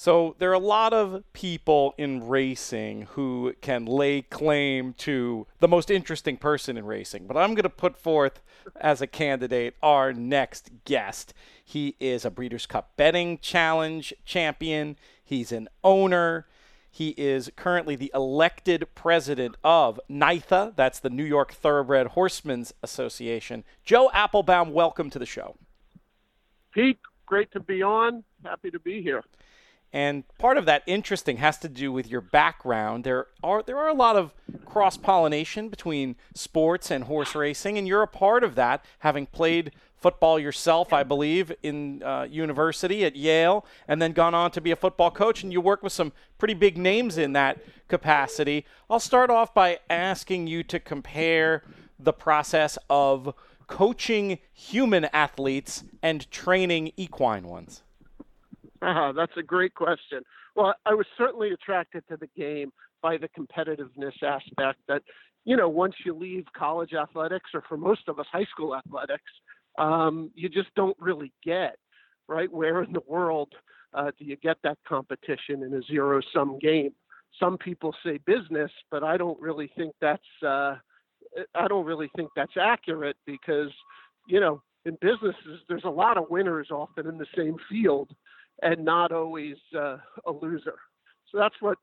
So there are a lot of people in racing who can lay claim to the most interesting person in racing, but I'm going to put forth as a candidate our next guest. He is a Breeders' Cup Betting Challenge champion. He's an owner. He is currently the elected president of NYTHA, that's the New York Thoroughbred Horsemen's Association. Joe Appelbaum, welcome to the show. Pete, great to be on. Happy to be here. And part of that interesting has to do with your background. There are there are a lot of cross pollination between sports and horse racing, and you're a part of that, having played football yourself, I believe, in uh, university at Yale, and then gone on to be a football coach. And you work with some pretty big names in that capacity. I'll start off by asking you to compare the process of coaching human athletes and training equine ones. Uh, that's a great question. Well, I was certainly attracted to the game by the competitiveness aspect that, you know, once you leave college athletics or for most of us, high school athletics, um, you just don't really get, right? Where in the world uh, do you get that competition in a zero sum game? Some people say business, but I don't really think that's, uh, I don't really think that's accurate because, you know, in businesses, there's a lot of winners often in the same field and not always uh, a loser. So that's what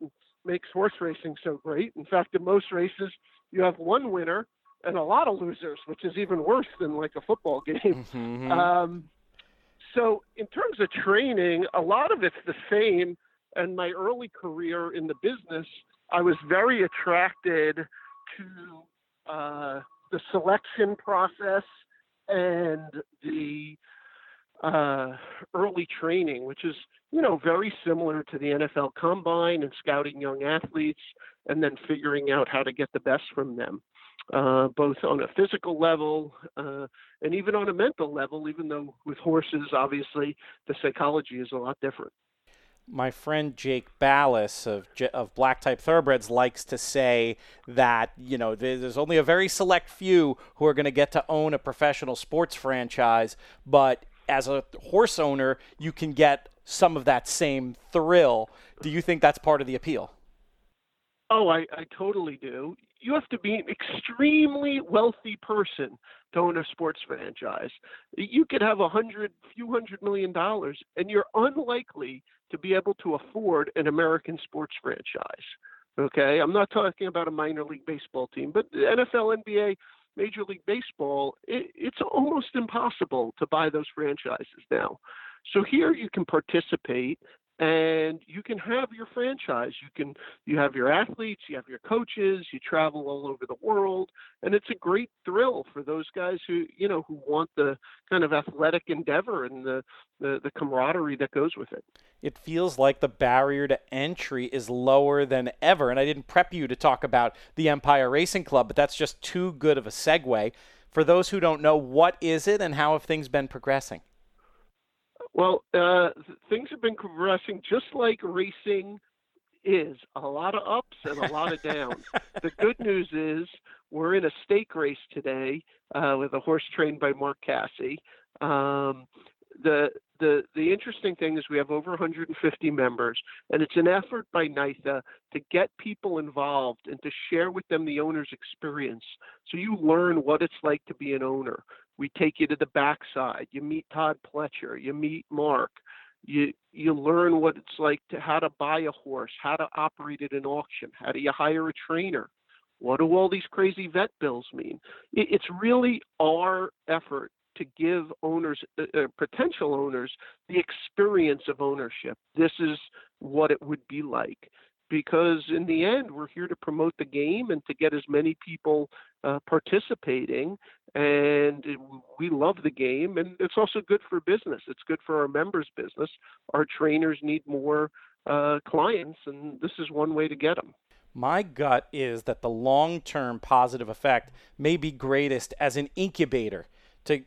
makes horse racing so great. In fact, in most races, you have one winner and a lot of losers, which is even worse than like a football game. Mm-hmm. Um, so, in terms of training, a lot of it's the same. And my early career in the business, I was very attracted to uh, the selection process and the uh, early training, which is you know very similar to the NFL Combine and scouting young athletes, and then figuring out how to get the best from them, uh, both on a physical level uh, and even on a mental level. Even though with horses, obviously the psychology is a lot different. My friend Jake Ballis of of Black Type Thoroughbreds likes to say that you know there's only a very select few who are going to get to own a professional sports franchise, but as a horse owner, you can get some of that same thrill. Do you think that's part of the appeal? Oh, I, I totally do. You have to be an extremely wealthy person to own a sports franchise. You could have a hundred, few hundred million dollars, and you're unlikely to be able to afford an American sports franchise. Okay, I'm not talking about a minor league baseball team, but NFL, NBA, Major League Baseball, it, it's almost impossible to buy those franchises now. So here you can participate and you can have your franchise. You can you have your athletes you have your coaches you travel all over the world and it's a great thrill for those guys who you know who want the kind of athletic endeavor and the the, the camaraderie that goes with it. It feels like the barrier to entry is lower than ever and i didn't prep you to talk about the empire racing club but that's just too good of a segue for those who don't know what is it and how have things been progressing well, uh, things have been progressing just like racing is a lot of ups and a lot of downs. the good news is we're in a stake race today uh, with a horse trained by Mark Casse. Um, the the the interesting thing is we have over 150 members, and it's an effort by NYTHA to get people involved and to share with them the owner's experience, so you learn what it's like to be an owner. We take you to the backside. You meet Todd Pletcher. You meet Mark. You you learn what it's like to how to buy a horse, how to operate at an auction, how do you hire a trainer, what do all these crazy vet bills mean? It's really our effort to give owners, uh, uh, potential owners, the experience of ownership. This is what it would be like. Because in the end, we're here to promote the game and to get as many people uh, participating. And we love the game, and it's also good for business. It's good for our members' business. Our trainers need more uh, clients, and this is one way to get them. My gut is that the long term positive effect may be greatest as an incubator to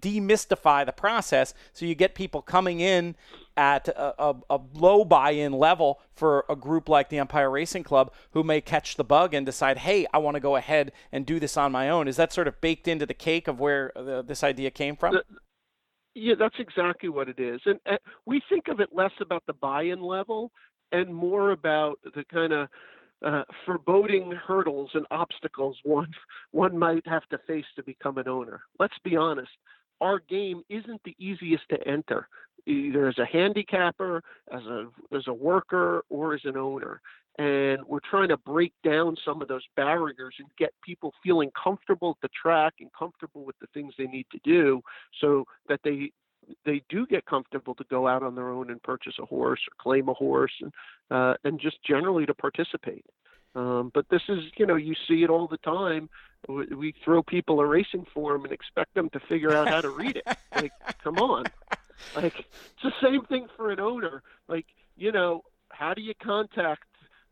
demystify the process so you get people coming in at a, a, a low buy-in level for a group like the Empire Racing Club who may catch the bug and decide, hey, I want to go ahead and do this on my own. Is that sort of baked into the cake of where the, this idea came from? Yeah, that's exactly what it is. And uh, we think of it less about the buy in level and more about the kind of uh, foreboding hurdles and obstacles one one might have to face to become an owner. Let's be honest, our game isn't the easiest to enter, either as a handicapper, as a as a worker, or as an owner. And we're trying to break down some of those barriers and get people feeling comfortable at the track and comfortable with the things they need to do, so that they they do get comfortable to go out on their own and purchase a horse or claim a horse and uh, and just generally to participate. Um, but this is, you know, you see it all the time. We, we throw people a racing form and expect them to figure out how to read it. like, come on. Like, it's the same thing for an owner. Like, you know, how do you contact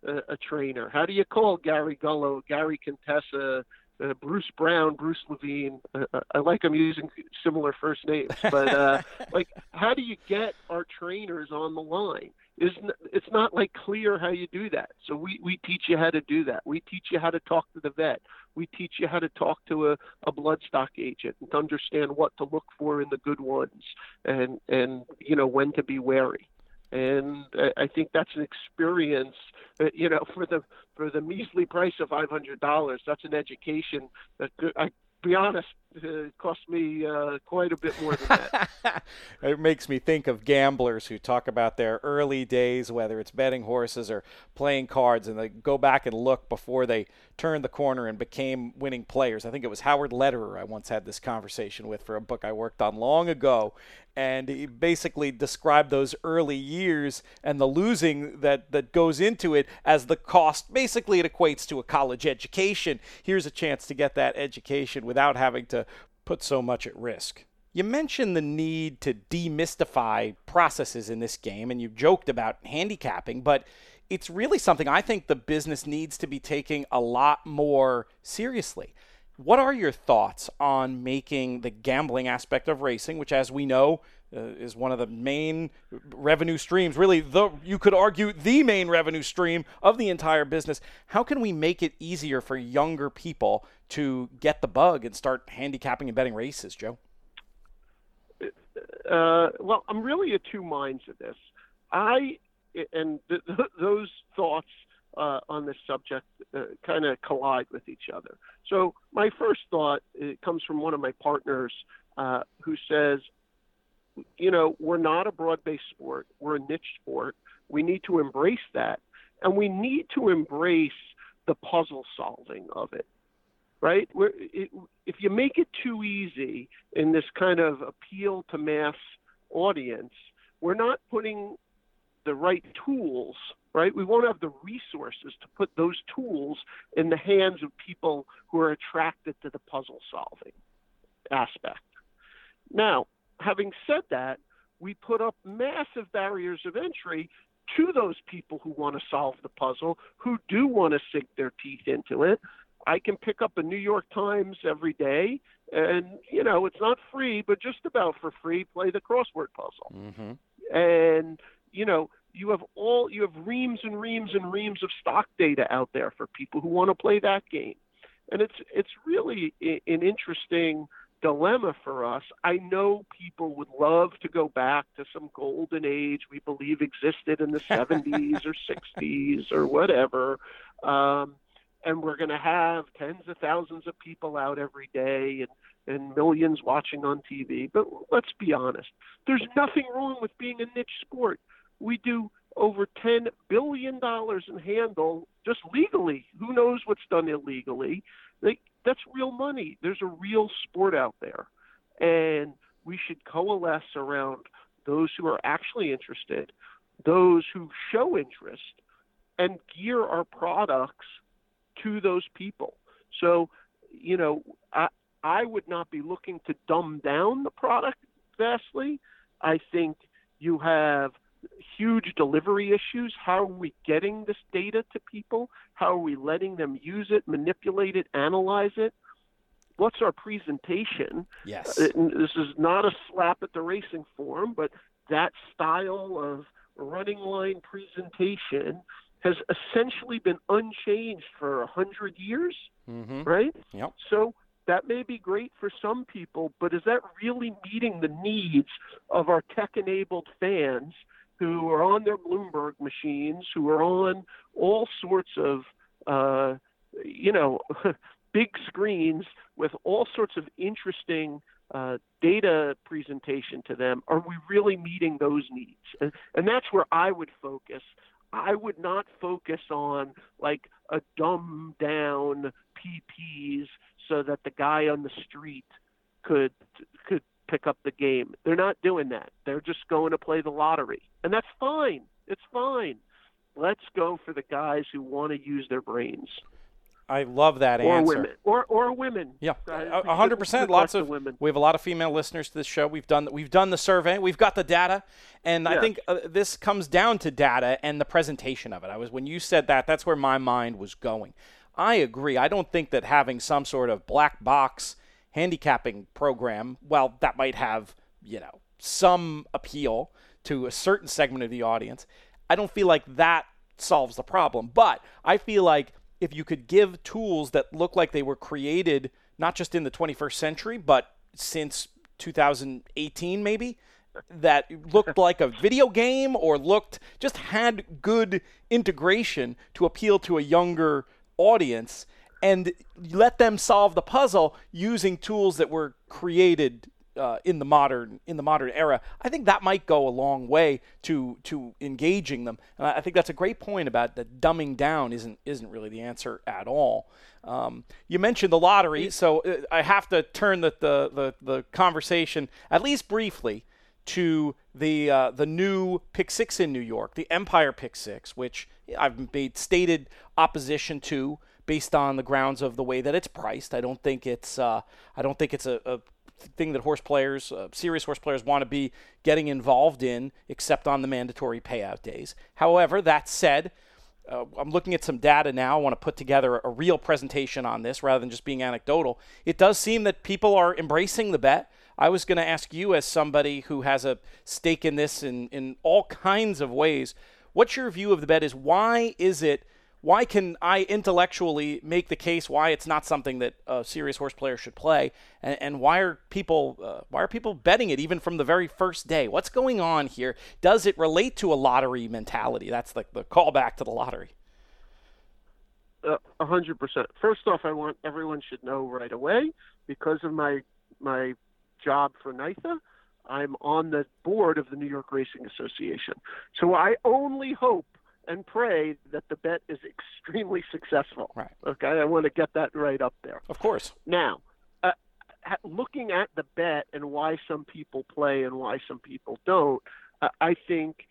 a, a trainer? How do you call Gary Gullo, Gary Contessa, uh, Bruce Brown, Bruce Levine. Uh, I like I'm using similar first names, but uh, like, how do you get our trainers on the line? Isn't it's not like clear how you do that. So we we teach you how to do that. We teach you how to talk to the vet. We teach you how to talk to a, a bloodstock agent and to understand what to look for in the good ones, and and you know when to be wary and I think that's an experience. That, you know, for the for the measly price of five hundred dollars, that's an education that I be honest, it cost me uh, quite a bit more than that. it makes me think of gamblers who talk about their early days, whether it's betting horses or playing cards, and they go back and look before they turned the corner and became winning players. I think it was Howard Lederer I once had this conversation with for a book I worked on long ago, and he basically described those early years and the losing that that goes into it as the cost. Basically, it equates to a college education. Here's a chance to get that education without having to put so much at risk. You mentioned the need to demystify processes in this game, and you joked about handicapping, but it's really something I think the business needs to be taking a lot more seriously. What are your thoughts on making the gambling aspect of racing, which, as we know, uh, is one of the main revenue streams, really, the you could argue the main revenue stream of the entire business. How can we make it easier for younger people to get the bug and start handicapping and betting races, Joe? Uh, well, I'm really of two minds of this. I and th- th- those thoughts uh, on this subject uh, kind of collide with each other. So my first thought it comes from one of my partners uh, who says, you know, we're not a broad-based sport. We're a niche sport. We need to embrace that, and we need to embrace the puzzle solving of it. Right? It, if you make it too easy in this kind of appeal to mass audience, we're not putting the right tools right? We won't have the resources to put those tools in the hands of people who are attracted to the puzzle solving aspect. Now, having said that, we put up massive barriers of entry to those people who want to solve the puzzle, who do want to sink their teeth into it. I can pick up a New York Times every day, and you know it's not free, but just about for free. Play the crossword puzzle, mm-hmm. and you know you have all you have reams and reams and reams of stock data out there for people who want to play that game. And it's it's really an interesting dilemma for us. I know people would love to go back to some golden age we believe existed in the 70s or 60s or whatever um, and we're going to have tens of thousands of people out every day and and millions watching on TV. But let's be honest, there's nothing wrong with being a niche sport we do over $10 billion in handle just legally. Who knows what's done illegally? That's real money. There's a real sport out there. And we should coalesce around those who are actually interested, those who show interest, and gear our products to those people. So, you know, I, I would not be looking to dumb down the product vastly. I think you have huge delivery issues. How are we getting this data to people? How are we letting them use it, manipulate it, analyze it? What's our presentation? Yes. Uh, this is not a slap at the racing form, but that style of running line presentation has essentially been unchanged for a hundred years, mm-hmm. right? Yep. So that may be great for some people, but is that really meeting the needs of our tech-enabled fans who are on their Bloomberg machines, who are on all sorts of, uh, you know, big screens with all sorts of interesting uh, data presentation to them, are we really meeting those needs? And, and that's where I would focus. I would not focus on like a dumbed down PPs so that the guy on the street could could pick up the game. They're not doing that. They're just going to play the lottery. And that's fine. It's fine. Let's go for the guys who want to use their brains. I love that answer. or answer. Women. Or or women. Yeah, a hundred percent. Lots of women. We have a lot of female listeners to this show. We've done we've done the survey. We've got the data, and I think uh, this comes down to data and the presentation of it. I was when you said that, that's where my mind was going. I agree. I don't think that having some sort of black box handicapping program, well, that might have you know some appeal to a certain segment of the audience. I don't feel like that solves the problem, but I feel like if you could give tools that look like they were created not just in the 21st century, but since 2018 maybe, that looked like a video game or looked just had good integration to appeal to a younger audience and let them solve the puzzle using tools that were created uh, in the modern in the modern era, I think that might go a long way to to engaging them. And I think that's a great point about that dumbing down isn't isn't really the answer at all. Um, you mentioned the lottery, so uh, I have to turn the, the, the, the conversation at least briefly to the uh, the new Pick Six in New York, the Empire Pick Six, which I've made stated opposition to based on the grounds of the way that it's priced. I don't think it's uh, I don't think it's a, a thing that horse players, uh, serious horse players, want to be getting involved in, except on the mandatory payout days. However, that said, uh, I'm looking at some data now. I want to put together a real presentation on this rather than just being anecdotal. It does seem that people are embracing the bet. I was going to ask you, as somebody who has a stake in this in, in all kinds of ways, what's your view of the bet? Is why is it why can I intellectually make the case why it's not something that a serious horse player should play, and, and why are people uh, why are people betting it even from the very first day? What's going on here? Does it relate to a lottery mentality? That's the the callback to the lottery. A hundred percent. First off, I want everyone should know right away because of my my job for NYTHA. I'm on the board of the New York Racing Association, so I only hope and pray that the bet is extremely successful. Right. Okay, I want to get that right up there. Of course. Now, uh, looking at the bet and why some people play and why some people don't, uh, I think,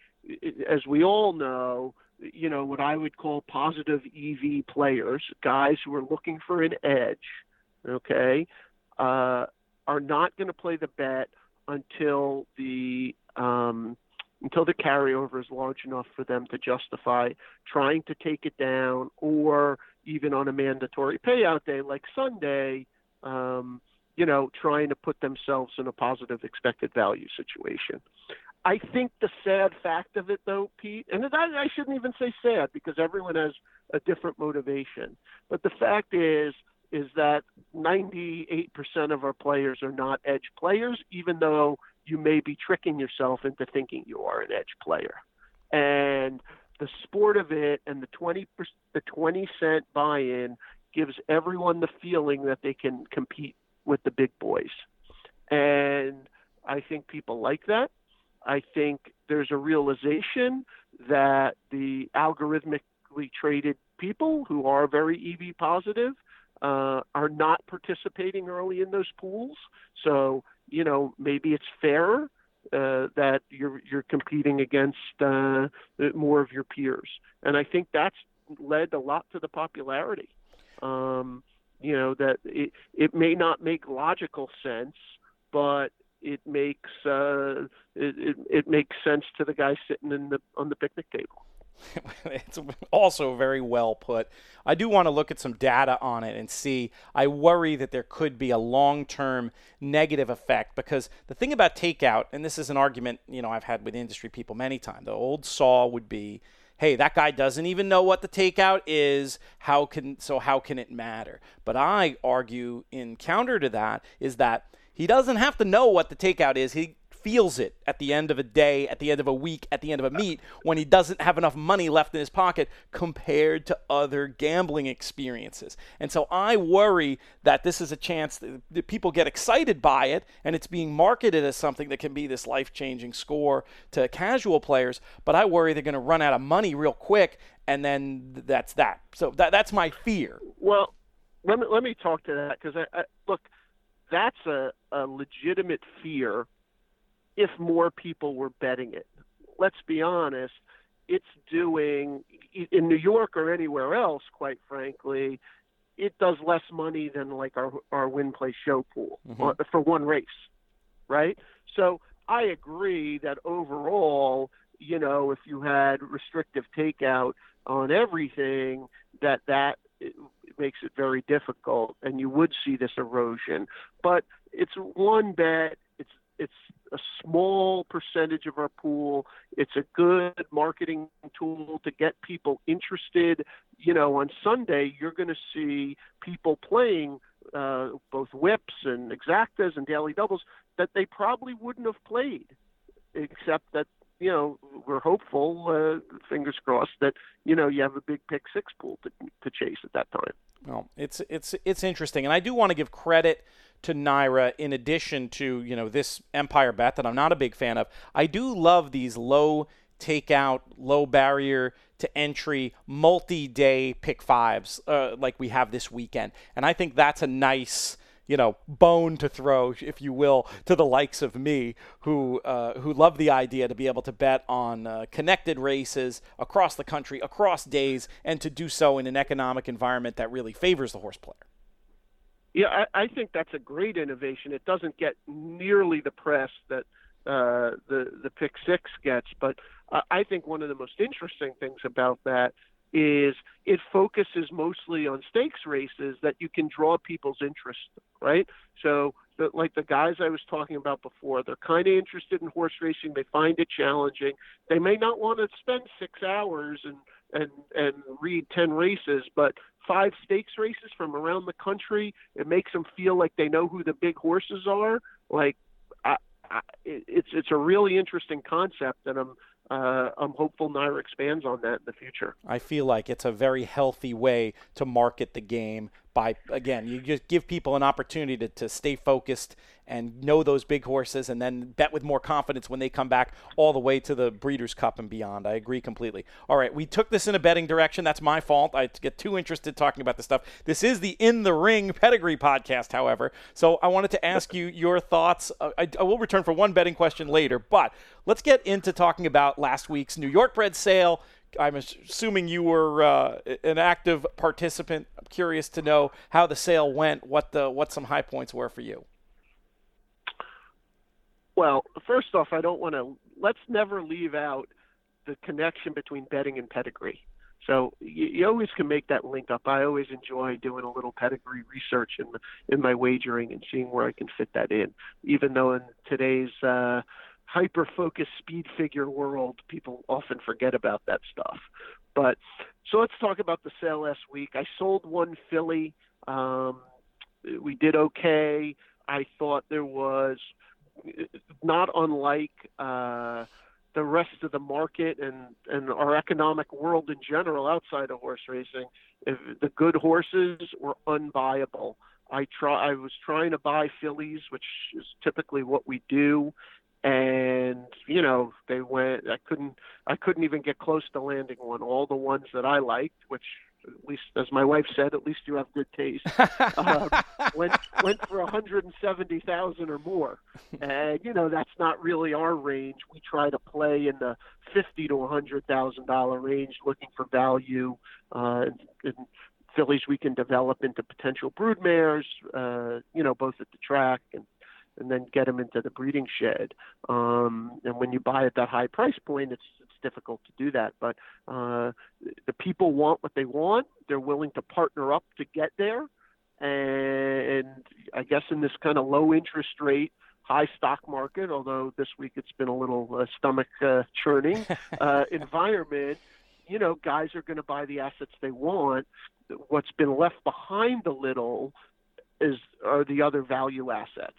as we all know, you know what I would call positive EV players, guys who are looking for an edge. Okay, uh, are not going to play the bet until the um, until the carryover is large enough for them to justify trying to take it down or even on a mandatory payout day like Sunday, um, you know, trying to put themselves in a positive expected value situation. I think the sad fact of it, though, Pete, and I, I shouldn't even say sad because everyone has a different motivation. But the fact is, is that 98% of our players are not edge players, even though you may be tricking yourself into thinking you are an edge player. And the sport of it and the 20 the 20 cent buy-in gives everyone the feeling that they can compete with the big boys. And I think people like that. I think there's a realization that the algorithmically traded people who are very EV positive uh, are not participating early in those pools. So you know maybe it's fairer uh, that you're you're competing against uh, more of your peers, and I think that's led a lot to the popularity. Um, you know that it it may not make logical sense, but it makes uh, it, it, it makes sense to the guy sitting in the on the picnic table. It's also very well put. I do want to look at some data on it and see. I worry that there could be a long term negative effect because the thing about takeout, and this is an argument you know I've had with industry people many times. The old saw would be, hey, that guy doesn't even know what the takeout is. How can so how can it matter? But I argue in counter to that is that he doesn't have to know what the takeout is. He feels it at the end of a day, at the end of a week, at the end of a meet when he doesn't have enough money left in his pocket compared to other gambling experiences. And so I worry that this is a chance that people get excited by it and it's being marketed as something that can be this life changing score to casual players. But I worry they're going to run out of money real quick and then that's that. So that, that's my fear. Well, let me, let me talk to that because I, I, look, that's a, a legitimate fear if more people were betting it. Let's be honest, it's doing in New York or anywhere else, quite frankly, it does less money than like our our win play show pool mm-hmm. Uh, for one race, right? So I agree that overall, you know, if you had restrictive takeout on everything, that that makes it very difficult, and you would see this erosion. But it's one bet. It's a small percentage of our pool. It's a good marketing tool to get people interested. You know, on Sunday, you're going to see people playing uh, both whips and exactas and daily doubles that they probably wouldn't have played, except that you know we're hopeful, uh, fingers crossed, that you know you have a big pick six pool to to chase at that time. Well, it's it's it's interesting, and I do want to give credit to NYRA in addition to, you know, this Empire bet that I'm not a big fan of. I do love these low takeout, low barrier to entry, multi-day pick fives uh, like we have this weekend. And I think that's a nice you know, bone to throw, if you will, to the likes of me, who uh, who love the idea to be able to bet on uh, connected races across the country, across days, and to do so in an economic environment that really favors the horse player. Yeah, I, I think that's a great innovation. It doesn't get nearly the press that uh, the the pick six gets, but I think one of the most interesting things about that is it focuses mostly on stakes races that you can draw people's interest, right? So, the, like the guys I was talking about before, they're kind of interested in horse racing. They find it challenging. They may not want to spend six hours and and and read 10 races but five stakes races from around the country it makes them feel like they know who the big horses are like I, I, it's it's a really interesting concept and I'm uh, I'm hopeful NYRA expands on that in the future. I feel like it's a very healthy way to market the game by again you just give people an opportunity to, to stay focused and know those big horses and then bet with more confidence when they come back all the way to the breeders cup and beyond. I agree completely. All right we took this in a betting direction. That's my fault. I get too interested talking about this stuff. This is the in the ring pedigree podcast however. So i wanted to ask you your thoughts. Uh, I, I will return for one betting question later but let's get into talking about last week's new york bred sale I'm assuming you were uh, an active participant. I'm curious to know how the sale went. What the what some high points were for you. Well, first off, I don't want to. Let's never leave out the connection between betting and pedigree. So you, you, always can make that link up. I always enjoy doing a little pedigree research in in my wagering and seeing where I can fit that in. Even though in today's uh, hyper focused speed figure world, people often forget about that stuff. But so let's talk about the sale last week. I sold one filly. Um, we did okay. I thought there was not unlike uh, the rest of the market and, and our economic world in general outside of horse racing. If the good horses were unbuyable. I try. I was trying to buy fillies, which is typically what we do, and you know they went i couldn't i couldn't even get close to landing one. All the ones that i liked which at least as my wife said at least you have good taste uh, went went for a hundred and seventy thousand or more. And you know that's not really our range. We try to play in the fifty to a hundred thousand dollar range looking for value uh and, and fillies we can develop into potential broodmares uh you know both at the track and and then get them into the breeding shed. Um, and when you buy at that high price point, it's it's difficult to do that. But uh, the people want what they want. They're willing to partner up to get there. And I guess in this kind of low interest rate, high stock market, although this week it's been a little uh, stomach uh, churning uh, environment, you know, guys are going to buy the assets they want. What's been left behind a little is are the other value assets.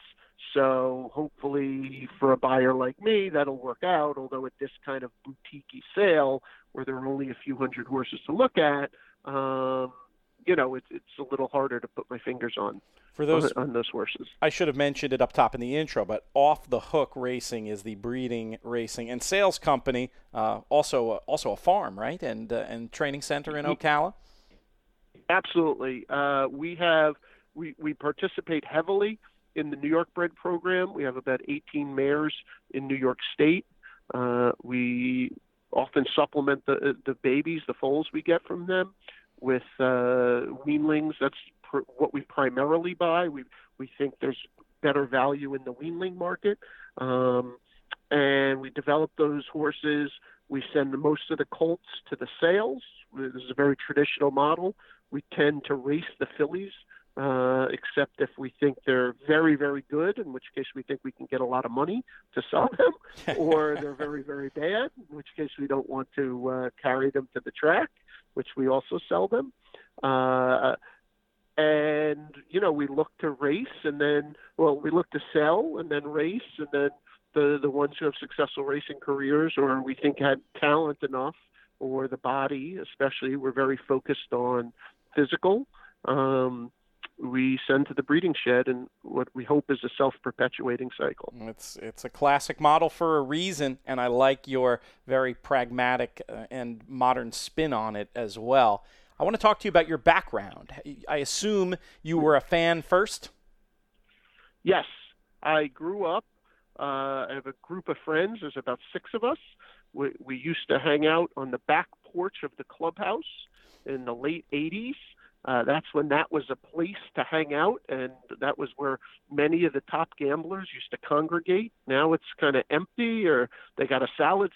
So hopefully for a buyer like me, that'll work out. Although at this kind of boutique sale where there are only a few hundred horses to look at, um, you know, it's it's a little harder to put my fingers on. For those on, on those horses, I should have mentioned it up top in the intro, but Off the Hook Racing is the breeding, racing, and sales company. Uh, also, uh, also a farm, right, and uh, and training center in Ocala. Absolutely, uh, we have we we participate heavily in the New York bred program. We have about 18 mares in New York State. Uh, we often supplement the the babies, the foals we get from them with uh, weanlings. That's pr- what we primarily buy. We we think there's better value in the weanling market, um, and we develop those horses. We send most of the colts to the sales. This is a very traditional model. We tend to race the fillies, uh, except if we think they're very, very good, in which case we think we can get a lot of money to sell them, or they're very, very bad, in which case we don't want to uh, carry them to the track which we also sell them. Uh, and you know, we look to race, and then well, we look to sell, and then race, and then the the ones who have successful racing careers, or we think had talent enough, or the body, especially, we're very focused on physical. Um, we send to the breeding shed and what we hope is a self-perpetuating cycle. It's it's a classic model for a reason, and I like your very pragmatic uh, and modern spin on it as well. I want to talk to you about your background. I assume you were a fan first. Yes, I grew up. Uh, I have a group of friends. There's about six of us. We, we used to hang out on the back porch of the clubhouse in the late 80s uh, that's when that was a place to hang out, and that was where many of the top gamblers used to congregate. Now it's kind of empty, or they got a salad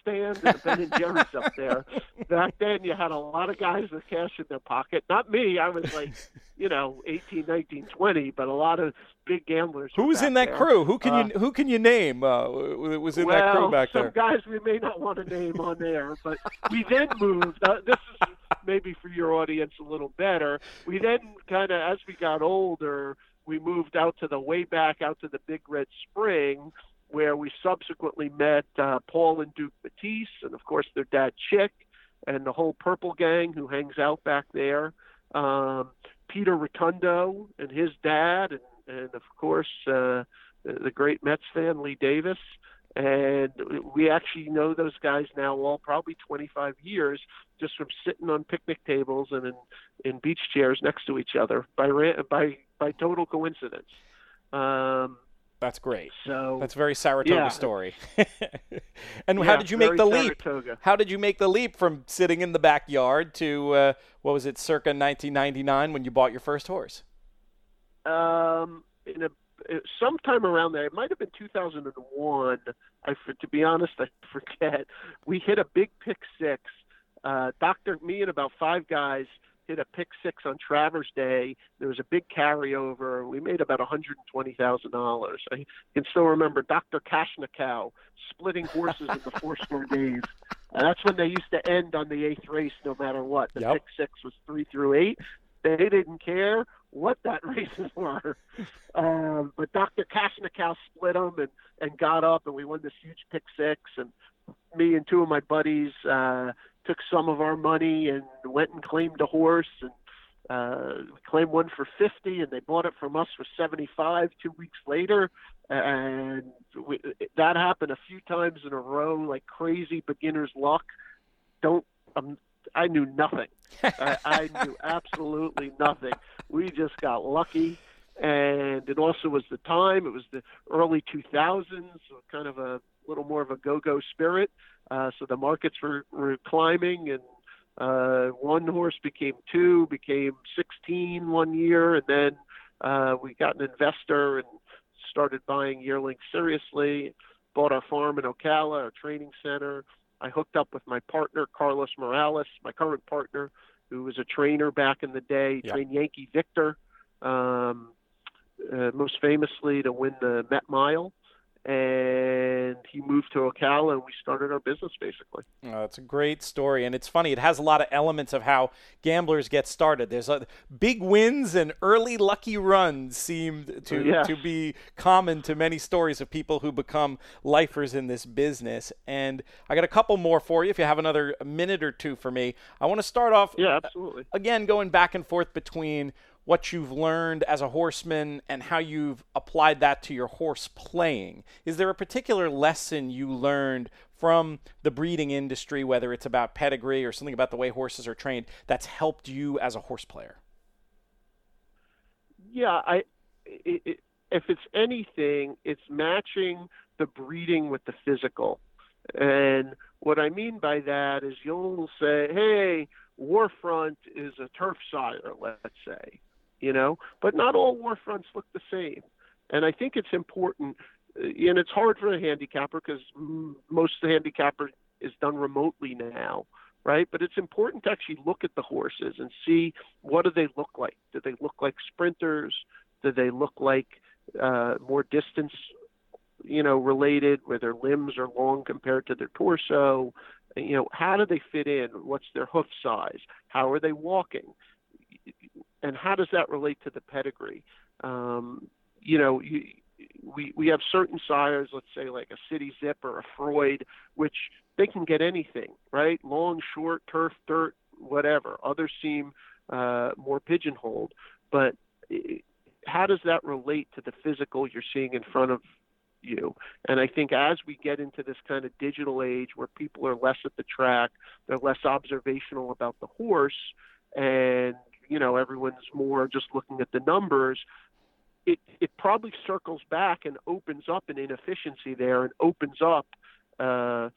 stand and a Ben and Jerry's up there. Back then, you had a lot of guys with cash in their pocket. Not me; I was like, you know, 18, 19, 20, but a lot of big gamblers. Who's in that there. crew? Who can uh, you who can you name? Uh, was in well, that crew back some there? Some guys we may not want to name on there, but we then moved. Uh, this is maybe for your audience a little better. We then kind of, as we got older, we moved out to the way back out to the Big Red Spring, where we subsequently met uh, Paul and Duke Matisse, and of course their dad Chick, and the whole Purple Gang who hangs out back there. Um, Peter Rotundo and his dad, and, and of course uh, the great Mets fan Lee Davis and we actually know those guys now all probably 25 years just from sitting on picnic tables and in, in beach chairs next to each other by by by total coincidence. Um, that's great. So that's a very Saratoga yeah. story. and yeah, how did you make the leap? Saratoga. How did you make the leap from sitting in the backyard to uh, what was it, circa 1999 when you bought your first horse? Um, in a sometime around there. It might have been 2001. I, to be honest, I forget. We hit a big pick six. Uh, Doctor, me and about five guys hit a pick six on Travers Day. There was a big carryover. We made about $120,000. I can still remember Dr. Kashnikow splitting horses in the four score days. And that's when they used to end on the eighth race, no matter what. The yep. pick six was three through eight. They didn't care what that races were. Um, but Dr. Kashnikow split them and, and got up, and we won this huge pick six. And me and two of my buddies uh, took some of our money and went and claimed a horse and uh, claimed one for 50 and they bought it from us for 75 two weeks later. And we, that happened a few times in a row, like crazy beginner's luck. Don't, um, I knew nothing. I, I knew absolutely nothing. We just got lucky, and it also was the time. It was the early 2000s, so kind of a little more of a go-go spirit. Uh, so the markets were, were climbing, and uh, one horse became two, became 16 one year, and then uh, we got an investor and started buying yearlings seriously. Bought our farm in Ocala, our training center I hooked up with my partner, Carlos Morales, my current partner, who was a trainer back in the day, yep. trained Yankee Victor, um, uh, most famously to win the Met Mile. And he moved to Ocala, and we started our business basically. Uh, oh, it's a great story, and it's funny. It has a lot of elements of how gamblers get started. There's a, big wins and early lucky runs seem to to be common to many stories of people who become lifers in this business. And I got a couple more for you. If you have another minute or two for me, I want to start off. Yeah, absolutely. Uh, again, going back and forth between what you've learned as a horseman and how you've applied that to your horse playing. Is there a particular lesson you learned from the breeding industry, whether it's about pedigree or something about the way horses are trained, that's helped you as a horse player? Yeah, I. It, it, if it's anything, it's matching the breeding with the physical. And what I mean by that is you'll say, hey, War Front is a turf sire, let's say you know. But not all War Fronts look the same, and I think it's important. Uh, and it's hard for the handicapper because most of the handicapper is done remotely now, right? But it's important to actually look at the horses and see what do they look like. Do they look like sprinters? Do they look like uh, more distance, you know, related, where their limbs are long compared to their torso? You know, how do they fit in? What's their hoof size? How are they walking? And how does that relate to the pedigree? Um, you know, you, we we have certain sires, let's say like a City Zip or a Freud, which they can get anything, right? Long, short, turf, dirt, whatever. Others seem uh, more pigeonholed, but how does that relate to the physical you're seeing in front of you? And I think as we get into this kind of digital age where people are less at the track, they're less observational about the horse, and you know everyone's more just looking at the numbers it it probably circles back and opens up an inefficiency there and opens up uh,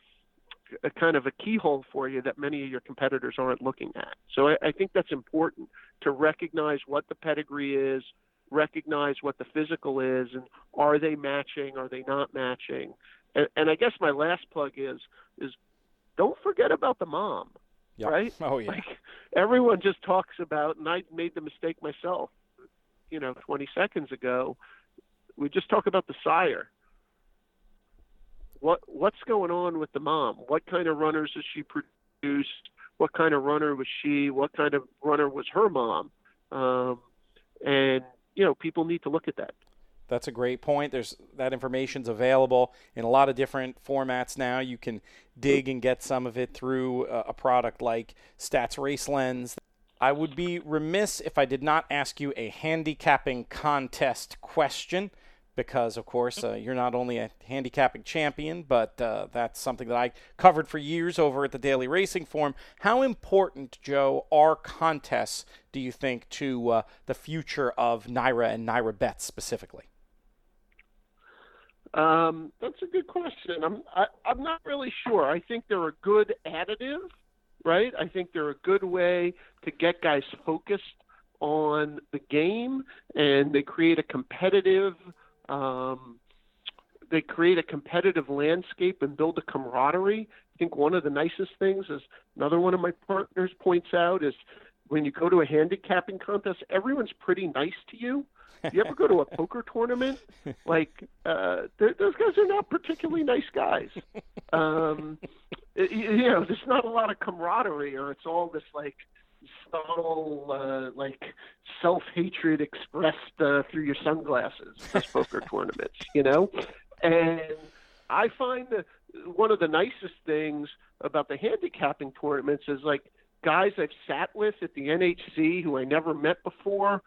a kind of a keyhole for you that many of your competitors aren't looking at. So I, I think that's important to recognize what the pedigree is, recognize what the physical is, and are they matching? Are they not matching? And, and I guess my last plug is is don't forget about the mom. Yep. Right? Oh yeah. Like everyone just talks about, and I made the mistake myself. You know, 20 seconds ago, we just talk about the sire. What what's going on with the mom? What kind of runners has she produced? What kind of runner was she? What kind of runner was her mom? Um, and you know, people need to look at that. That's a great point. There's that information's available in a lot of different formats now. You can dig and get some of it through a, a product like Stats Race Lens. I would be remiss if I did not ask you a handicapping contest question because, of course, uh, you're not only a handicapping champion, but uh, that's something that I covered for years over at the Daily Racing Form. How important, Joe, are contests, do you think, to uh, the future of NYRA and NYRA bets specifically? Um, that's a good question. I'm I, am i am not really sure. I think they're a good additive, right? I think they're a good way to get guys focused on the game, and they create a competitive. Um, they create a competitive landscape and build a camaraderie. I think one of the nicest things is another one of my partners points out is when you go to a handicapping contest, everyone's pretty nice to you you ever go to a poker tournament? Like, uh, those guys are not particularly nice guys. Um, it, you know, there's not a lot of camaraderie, or it's all this like subtle, uh, like self hatred expressed uh, through your sunglasses. At these poker tournaments, you know, and I find that one of the nicest things about the handicapping tournaments is like guys I've sat with at the NHC who I never met before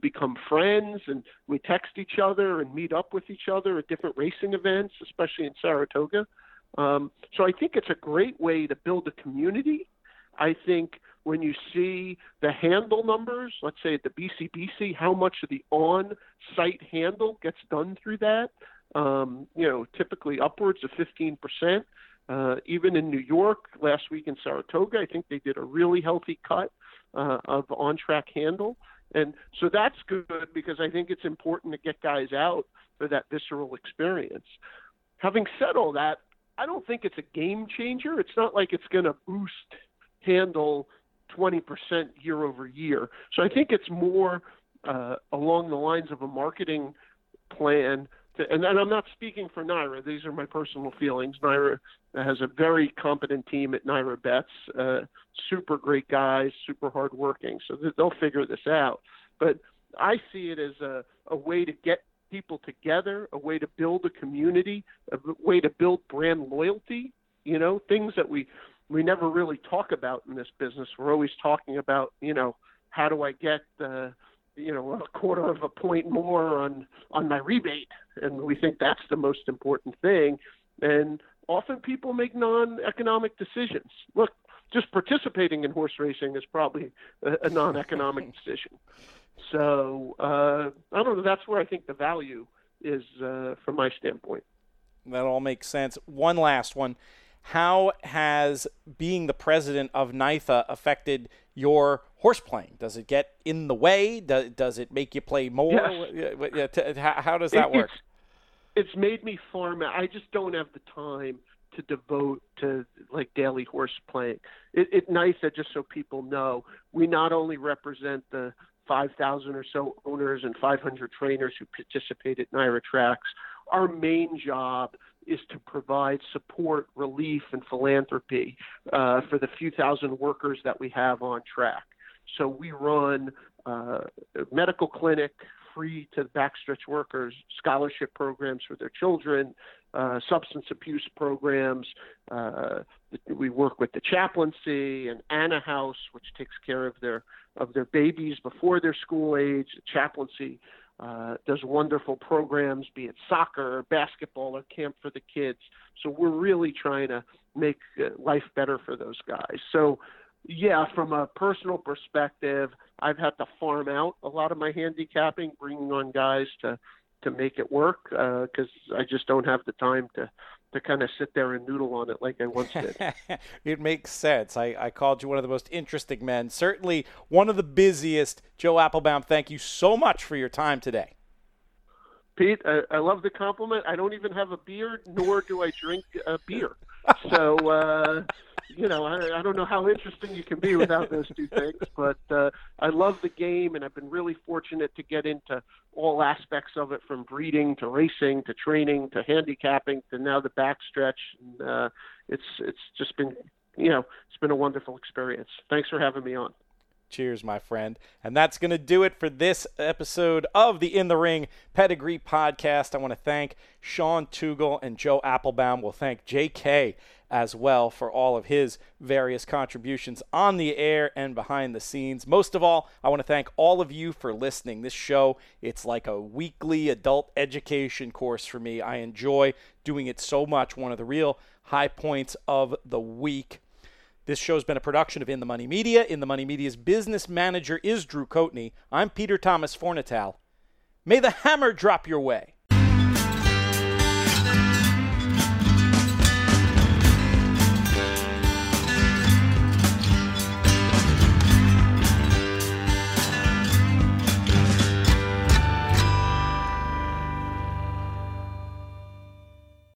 become friends and we text each other and meet up with each other at different racing events, especially in Saratoga. Um, so I think it's a great way to build a community. I think when you see the handle numbers, let's say at the BCBC, how much of the on-site handle gets done through that, um, you know, typically upwards of 15%. Uh, even in New York last week in Saratoga, I think they did a really healthy cut uh, of on-track handle. And so that's good because I think it's important to get guys out for that visceral experience. Having said all that, I don't think it's a game changer. It's not like it's going to boost handle 20% year over year. So I think it's more uh, along the lines of a marketing plan and, and I'm not speaking for NYRA. These are my personal feelings. NYRA has a very competent team at NYRA Bets, uh, super great guys, super hardworking. So they'll figure this out. But I see it as a, a way to get people together, a way to build a community, a way to build brand loyalty. You know, things that we we never really talk about in this business. We're always talking about, you know, how do I get uh, you know a quarter of a point more on on my rebate, and we think that's the most important thing. And often people make non-economic decisions. Look, just participating in horse racing is probably a, a non-economic decision. So uh, I don't know. That's where I think the value is uh, from my standpoint. That all makes sense. One last one. How has being the president of NYTHA affected your horse playing? Does it get in the way? Does, does it make you play more? Yes. How does that work? It's, it's made me far. I just don't have the time to devote to like daily horse playing. It, it's nice that just so people know, we not only represent the 5,000 or so owners and 500 trainers who participate at NYRA tracks. Our main job is to provide support, relief, and philanthropy uh, for the few thousand workers that we have on track. So we run uh, a medical clinic free to backstretch workers, scholarship programs for their children, uh, substance abuse programs. Uh, we work with the chaplaincy and Anna House, which takes care of their of their babies before their school age. The chaplaincy uh, does wonderful programs, be it soccer or basketball or camp for the kids. So we're really trying to make uh, life better for those guys. So, yeah, from a personal perspective, I've had to farm out a lot of my handicapping, bringing on guys to to make it work because uh, I just don't have the time to to kind of sit there and noodle on it like I once did. it makes sense. I, I called you one of the most interesting men, certainly one of the busiest. Joe Appelbaum, thank you so much for your time today. Pete, I, I love the compliment. I don't even have a beard, nor do I drink a beer. So, uh, you know, I, I don't know how interesting you can be without those two things, but uh, I love the game, and I've been really fortunate to get into all aspects of it, from breeding to racing to training to handicapping to now the backstretch. And, uh, it's it's just been, you know, it's been a wonderful experience. Thanks for having me on. Cheers, my friend. And that's going to do it for this episode of the In the Ring Pedigree Podcast. I want to thank Sean Tugel and Joe Appelbaum. We'll thank JK as well for all of his various contributions on the air and behind the scenes. Most of all, I want to thank all of you for listening. This show, it's like a weekly adult education course for me. I enjoy doing it so much. One of the real high points of the week. This show's been a production of In the Money Media. In the Money Media's business manager is Drew Coatney. I'm Peter Thomas Fornatale. May the hammer drop your way.